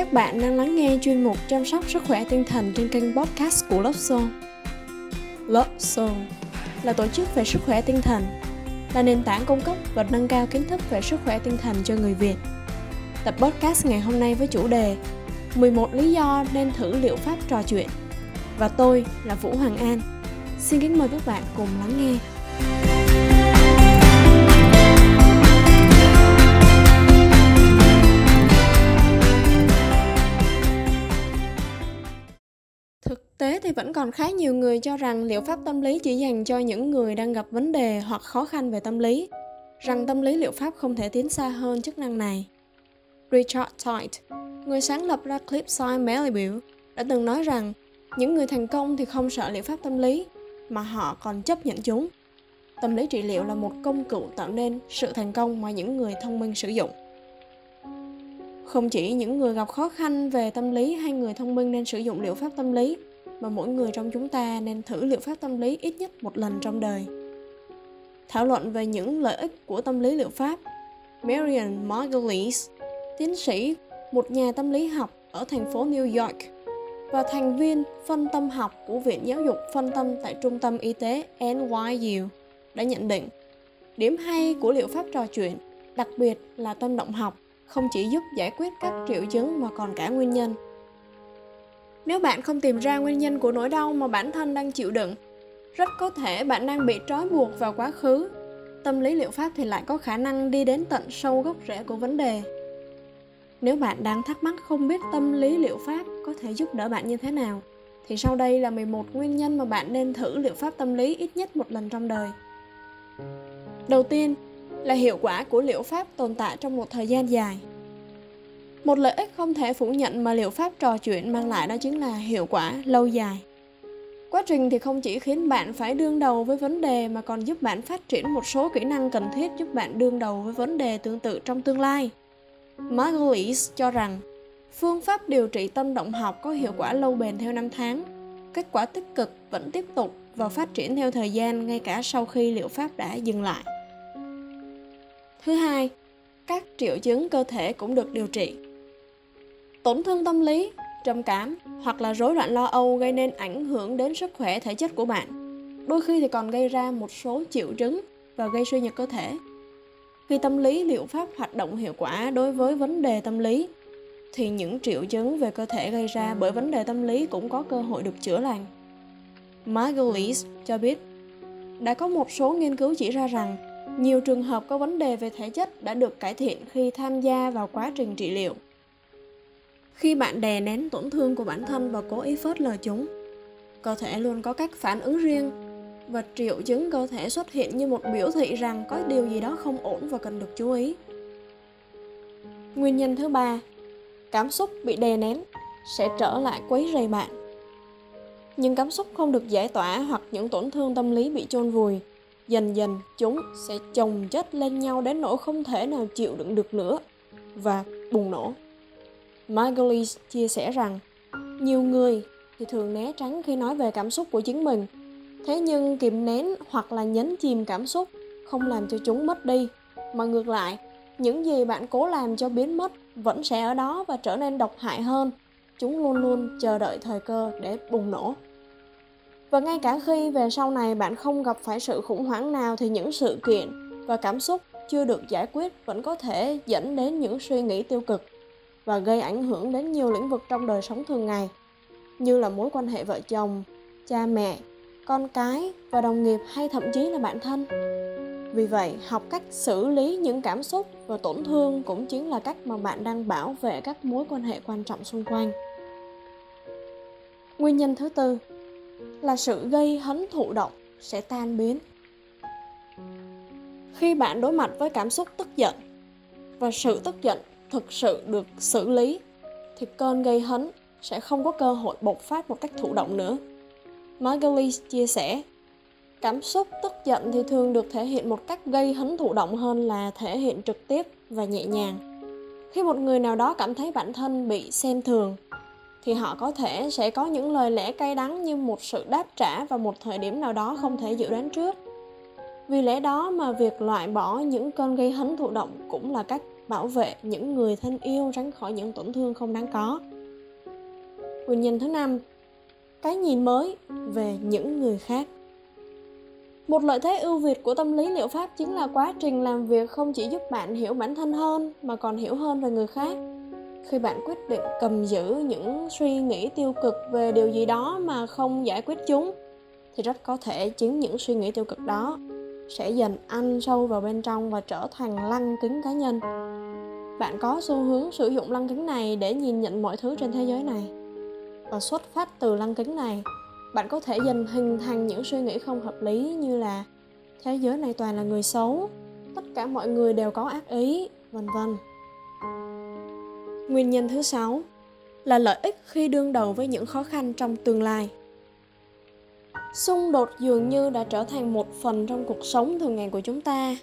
Các bạn đang lắng nghe chuyên mục chăm sóc sức khỏe tinh thần trên kênh podcast của Love Soul. Love Soul là tổ chức về sức khỏe tinh thần, là nền tảng cung cấp và nâng cao kiến thức về sức khỏe tinh thần cho người Việt. Tập podcast ngày hôm nay với chủ đề 11 lý do nên thử liệu pháp trò chuyện. Và tôi là Vũ Hoàng An. Xin kính mời các bạn cùng lắng nghe. Thế thì vẫn còn khá nhiều người cho rằng liệu pháp tâm lý chỉ dành cho những người đang gặp vấn đề hoặc khó khăn về tâm lý, rằng tâm lý liệu pháp không thể tiến xa hơn chức năng này. Richard Tite, người sáng lập ra Clip Science Malibu, đã từng nói rằng những người thành công thì không sợ liệu pháp tâm lý, mà họ còn chấp nhận chúng. Tâm lý trị liệu là một công cụ tạo nên sự thành công mà những người thông minh sử dụng. Không chỉ những người gặp khó khăn về tâm lý hay người thông minh nên sử dụng liệu pháp tâm lý, mà mỗi người trong chúng ta nên thử liệu pháp tâm lý ít nhất một lần trong đời. Thảo luận về những lợi ích của tâm lý liệu pháp, Marian Margulies, tiến sĩ, một nhà tâm lý học ở thành phố New York và thành viên phân tâm học của Viện Giáo dục Phân tâm tại Trung tâm Y tế NYU đã nhận định điểm hay của liệu pháp trò chuyện, đặc biệt là tâm động học, không chỉ giúp giải quyết các triệu chứng mà còn cả nguyên nhân. Nếu bạn không tìm ra nguyên nhân của nỗi đau mà bản thân đang chịu đựng, rất có thể bạn đang bị trói buộc vào quá khứ. Tâm lý liệu pháp thì lại có khả năng đi đến tận sâu gốc rễ của vấn đề. Nếu bạn đang thắc mắc không biết tâm lý liệu pháp có thể giúp đỡ bạn như thế nào, thì sau đây là 11 nguyên nhân mà bạn nên thử liệu pháp tâm lý ít nhất một lần trong đời. Đầu tiên là hiệu quả của liệu pháp tồn tại trong một thời gian dài. Một lợi ích không thể phủ nhận mà liệu pháp trò chuyện mang lại đó chính là hiệu quả lâu dài. Quá trình thì không chỉ khiến bạn phải đương đầu với vấn đề mà còn giúp bạn phát triển một số kỹ năng cần thiết giúp bạn đương đầu với vấn đề tương tự trong tương lai. Margulies cho rằng phương pháp điều trị tâm động học có hiệu quả lâu bền theo năm tháng. Kết quả tích cực vẫn tiếp tục và phát triển theo thời gian ngay cả sau khi liệu pháp đã dừng lại. Thứ hai, các triệu chứng cơ thể cũng được điều trị. Tổn thương tâm lý, trầm cảm hoặc là rối loạn lo âu gây nên ảnh hưởng đến sức khỏe thể chất của bạn. Đôi khi thì còn gây ra một số triệu chứng và gây suy nhược cơ thể. Khi tâm lý liệu pháp hoạt động hiệu quả đối với vấn đề tâm lý, thì những triệu chứng về cơ thể gây ra bởi vấn đề tâm lý cũng có cơ hội được chữa lành. Margulies cho biết, đã có một số nghiên cứu chỉ ra rằng nhiều trường hợp có vấn đề về thể chất đã được cải thiện khi tham gia vào quá trình trị liệu. Khi bạn đè nén tổn thương của bản thân và cố ý phớt lờ chúng, cơ thể luôn có các phản ứng riêng và triệu chứng cơ thể xuất hiện như một biểu thị rằng có điều gì đó không ổn và cần được chú ý. Nguyên nhân thứ ba, cảm xúc bị đè nén sẽ trở lại quấy rầy bạn. Nhưng cảm xúc không được giải tỏa hoặc những tổn thương tâm lý bị chôn vùi, dần dần chúng sẽ chồng chất lên nhau đến nỗi không thể nào chịu đựng được nữa và bùng nổ. Margulies chia sẻ rằng, nhiều người thì thường né tránh khi nói về cảm xúc của chính mình. Thế nhưng kìm nén hoặc là nhấn chìm cảm xúc không làm cho chúng mất đi. Mà ngược lại, những gì bạn cố làm cho biến mất vẫn sẽ ở đó và trở nên độc hại hơn. Chúng luôn luôn chờ đợi thời cơ để bùng nổ. Và ngay cả khi về sau này bạn không gặp phải sự khủng hoảng nào thì những sự kiện và cảm xúc chưa được giải quyết vẫn có thể dẫn đến những suy nghĩ tiêu cực và gây ảnh hưởng đến nhiều lĩnh vực trong đời sống thường ngày, như là mối quan hệ vợ chồng, cha mẹ, con cái và đồng nghiệp hay thậm chí là bản thân. Vì vậy, học cách xử lý những cảm xúc và tổn thương cũng chính là cách mà bạn đang bảo vệ các mối quan hệ quan trọng xung quanh. Nguyên nhân thứ tư là sự gây hấn thụ động sẽ tan biến. Khi bạn đối mặt với cảm xúc tức giận và sự tức giận thực sự được xử lý thì cơn gây hấn sẽ không có cơ hội bộc phát một cách thụ động nữa Margulies chia sẻ, cảm xúc tức giận thì thường được thể hiện một cách gây hấn thụ động hơn là thể hiện trực tiếp và nhẹ nhàng. Khi một người nào đó cảm thấy bản thân bị xem thường, thì họ có thể sẽ có những lời lẽ cay đắng như một sự đáp trả vào một thời điểm nào đó không thể dự đoán trước. Vì lẽ đó mà việc loại bỏ những cơn gây hấn thụ động cũng là cách bảo vệ những người thân yêu tránh khỏi những tổn thương không đáng có. Nguyên nhân thứ năm, cái nhìn mới về những người khác. Một lợi thế ưu việt của tâm lý liệu pháp chính là quá trình làm việc không chỉ giúp bạn hiểu bản thân hơn mà còn hiểu hơn về người khác. Khi bạn quyết định cầm giữ những suy nghĩ tiêu cực về điều gì đó mà không giải quyết chúng thì rất có thể chính những suy nghĩ tiêu cực đó sẽ dần ăn sâu vào bên trong và trở thành lăng kính cá nhân. Bạn có xu hướng sử dụng lăng kính này để nhìn nhận mọi thứ trên thế giới này. Và xuất phát từ lăng kính này, bạn có thể dần hình thành những suy nghĩ không hợp lý như là thế giới này toàn là người xấu, tất cả mọi người đều có ác ý, vân vân. Nguyên nhân thứ sáu là lợi ích khi đương đầu với những khó khăn trong tương lai. Xung đột dường như đã trở thành một phần trong cuộc sống thường ngày của chúng ta.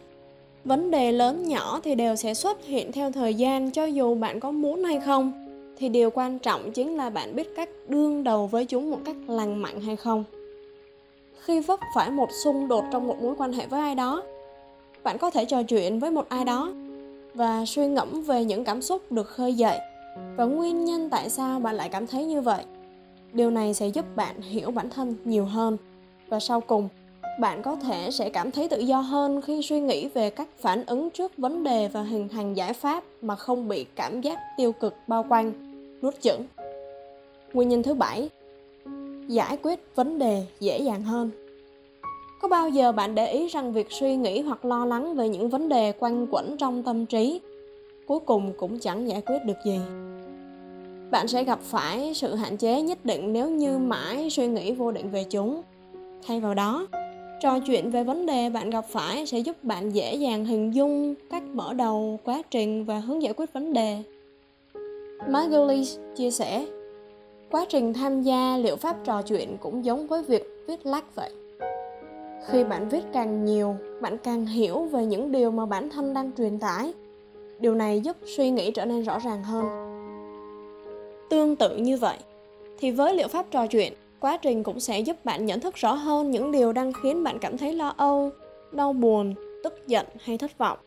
Vấn đề lớn nhỏ thì đều sẽ xuất hiện theo thời gian, cho dù bạn có muốn hay không. Thì điều quan trọng chính là bạn biết cách đương đầu với chúng một cách lành mạnh hay không. Khi vấp phải một xung đột trong một mối quan hệ với ai đó, bạn có thể trò chuyện với một ai đó và suy ngẫm về những cảm xúc được khơi dậy và nguyên nhân tại sao bạn lại cảm thấy như vậy. Điều này sẽ giúp bạn hiểu bản thân nhiều hơn. Và sau cùng bạn có thể sẽ cảm thấy tự do hơn khi suy nghĩ về cách phản ứng trước vấn đề và hình thành giải pháp mà không bị cảm giác tiêu cực bao quanh. Nuốt chửng nguyên nhân thứ bảy. Giải quyết vấn đề dễ dàng hơn. Có bao giờ bạn để ý rằng việc suy nghĩ hoặc lo lắng về những vấn đề quanh quẩn trong tâm trí cuối cùng cũng chẳng giải quyết được gì? Bạn sẽ gặp phải sự hạn chế nhất định nếu như mãi suy nghĩ vô định về chúng. Thay vào đó trò chuyện về vấn đề bạn gặp phải sẽ giúp bạn dễ dàng hình dung cách mở đầu, quá trình và hướng giải quyết vấn đề. Margulis chia sẻ, quá trình tham gia liệu pháp trò chuyện cũng giống với việc viết lách vậy. Khi bạn viết càng nhiều, bạn càng hiểu về những điều mà bản thân đang truyền tải. Điều này giúp suy nghĩ trở nên rõ ràng hơn. Tương tự như vậy, thì với liệu pháp trò chuyện quá trình cũng sẽ giúp bạn nhận thức rõ hơn những điều đang khiến bạn cảm thấy lo âu, đau buồn, tức giận hay thất vọng.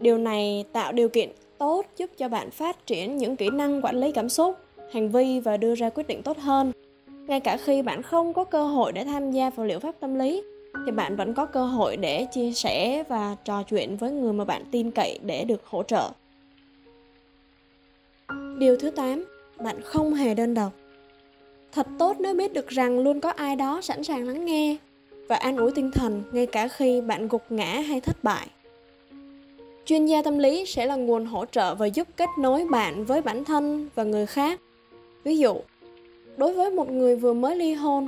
Điều này tạo điều kiện tốt giúp cho bạn phát triển những kỹ năng quản lý cảm xúc, hành vi và đưa ra quyết định tốt hơn. Ngay cả khi bạn không có cơ hội để tham gia vào liệu pháp tâm lý, thì bạn vẫn có cơ hội để chia sẻ và trò chuyện với người mà bạn tin cậy để được hỗ trợ. Điều thứ 8 bạn không hề đơn độc thật tốt nếu biết được rằng luôn có ai đó sẵn sàng lắng nghe và an ủi tinh thần ngay cả khi bạn gục ngã hay thất bại. Chuyên gia tâm lý sẽ là nguồn hỗ trợ và giúp kết nối bạn với bản thân và người khác. Ví dụ, đối với một người vừa mới ly hôn,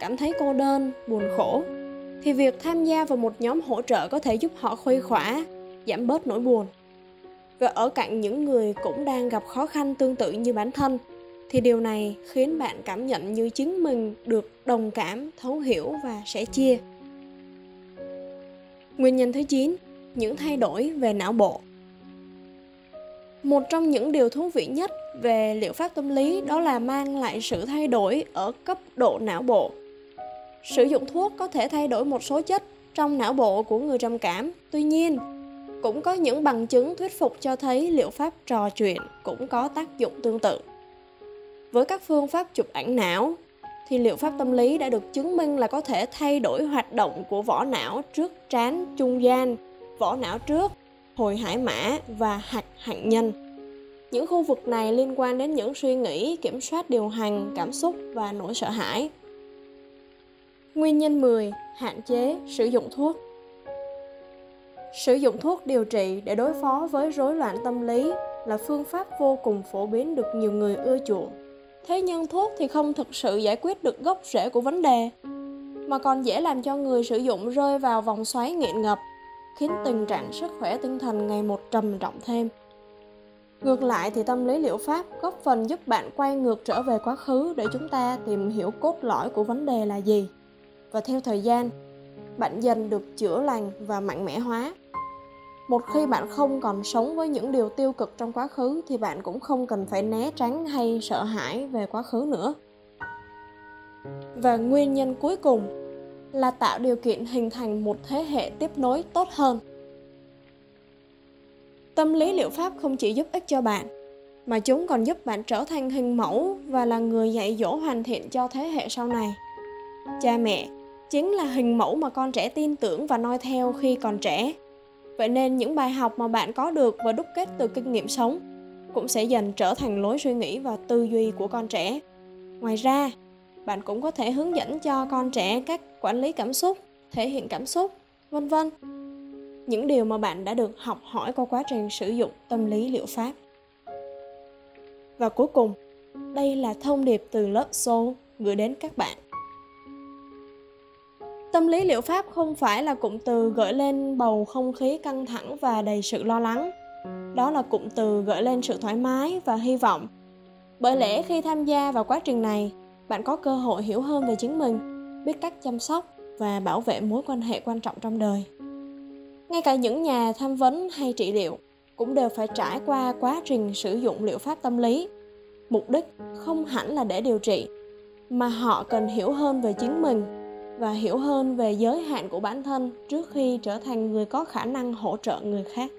cảm thấy cô đơn, buồn khổ, thì việc tham gia vào một nhóm hỗ trợ có thể giúp họ khuây khỏa, giảm bớt nỗi buồn. Và ở cạnh những người cũng đang gặp khó khăn tương tự như bản thân thì điều này khiến bạn cảm nhận như chính mình được đồng cảm, thấu hiểu và sẻ chia. Nguyên nhân thứ 9, những thay đổi về não bộ. Một trong những điều thú vị nhất về liệu pháp tâm lý đó là mang lại sự thay đổi ở cấp độ não bộ. Sử dụng thuốc có thể thay đổi một số chất trong não bộ của người trầm cảm. Tuy nhiên, cũng có những bằng chứng thuyết phục cho thấy liệu pháp trò chuyện cũng có tác dụng tương tự. Với các phương pháp chụp ảnh não, thì liệu pháp tâm lý đã được chứng minh là có thể thay đổi hoạt động của vỏ não trước trán trung gian, vỏ não trước, hồi hải mã và hạch hạnh nhân. Những khu vực này liên quan đến những suy nghĩ, kiểm soát điều hành, cảm xúc và nỗi sợ hãi. Nguyên nhân 10. Hạn chế sử dụng thuốc Sử dụng thuốc điều trị để đối phó với rối loạn tâm lý là phương pháp vô cùng phổ biến được nhiều người ưa chuộng thế nhưng thuốc thì không thực sự giải quyết được gốc rễ của vấn đề, mà còn dễ làm cho người sử dụng rơi vào vòng xoáy nghiện ngập, khiến tình trạng sức khỏe tinh thần ngày một trầm trọng thêm. Ngược lại thì tâm lý liệu pháp góp phần giúp bạn quay ngược trở về quá khứ để chúng ta tìm hiểu cốt lõi của vấn đề là gì. Và theo thời gian, bạn dần được chữa lành và mạnh mẽ hóa một khi bạn không còn sống với những điều tiêu cực trong quá khứ thì bạn cũng không cần phải né tránh hay sợ hãi về quá khứ nữa và nguyên nhân cuối cùng là tạo điều kiện hình thành một thế hệ tiếp nối tốt hơn Tâm lý liệu pháp không chỉ giúp ích cho bạn, mà chúng còn giúp bạn trở thành hình mẫu và là người dạy dỗ hoàn thiện cho thế hệ sau này. Cha mẹ chính là hình mẫu mà con trẻ tin tưởng và noi theo khi còn trẻ. Vậy nên những bài học mà bạn có được và đúc kết từ kinh nghiệm sống cũng sẽ dần trở thành lối suy nghĩ và tư duy của con trẻ. Ngoài ra, bạn cũng có thể hướng dẫn cho con trẻ cách quản lý cảm xúc, thể hiện cảm xúc, vân vân. Những điều mà bạn đã được học hỏi qua quá trình sử dụng tâm lý liệu pháp. Và cuối cùng, đây là thông điệp từ lớp Soul gửi đến các bạn. Tâm lý liệu pháp không phải là cụm từ gợi lên bầu không khí căng thẳng và đầy sự lo lắng. Đó là cụm từ gợi lên sự thoải mái và hy vọng. Bởi lẽ khi tham gia vào quá trình này, bạn có cơ hội hiểu hơn về chính mình, biết cách chăm sóc và bảo vệ mối quan hệ quan trọng trong đời. Ngay cả những nhà tham vấn hay trị liệu cũng đều phải trải qua quá trình sử dụng liệu pháp tâm lý. Mục đích không hẳn là để điều trị, mà họ cần hiểu hơn về chính mình và hiểu hơn về giới hạn của bản thân trước khi trở thành người có khả năng hỗ trợ người khác.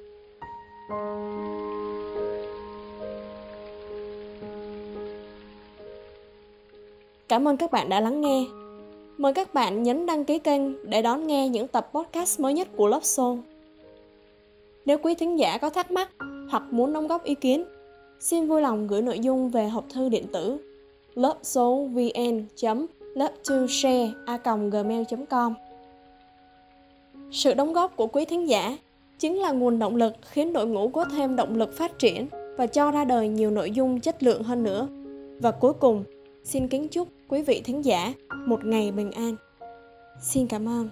Cảm ơn các bạn đã lắng nghe. Mời các bạn nhấn đăng ký kênh để đón nghe những tập podcast mới nhất của Love Soul. Nếu quý thính giả có thắc mắc hoặc muốn đóng góp ý kiến, xin vui lòng gửi nội dung về hộp thư điện tử lovesoulvn.love2share.gmail.com Sự đóng góp của quý thính giả chính là nguồn động lực khiến đội ngũ có thêm động lực phát triển và cho ra đời nhiều nội dung chất lượng hơn nữa. Và cuối cùng, xin kính chúc quý vị thính giả một ngày bình an. Xin cảm ơn.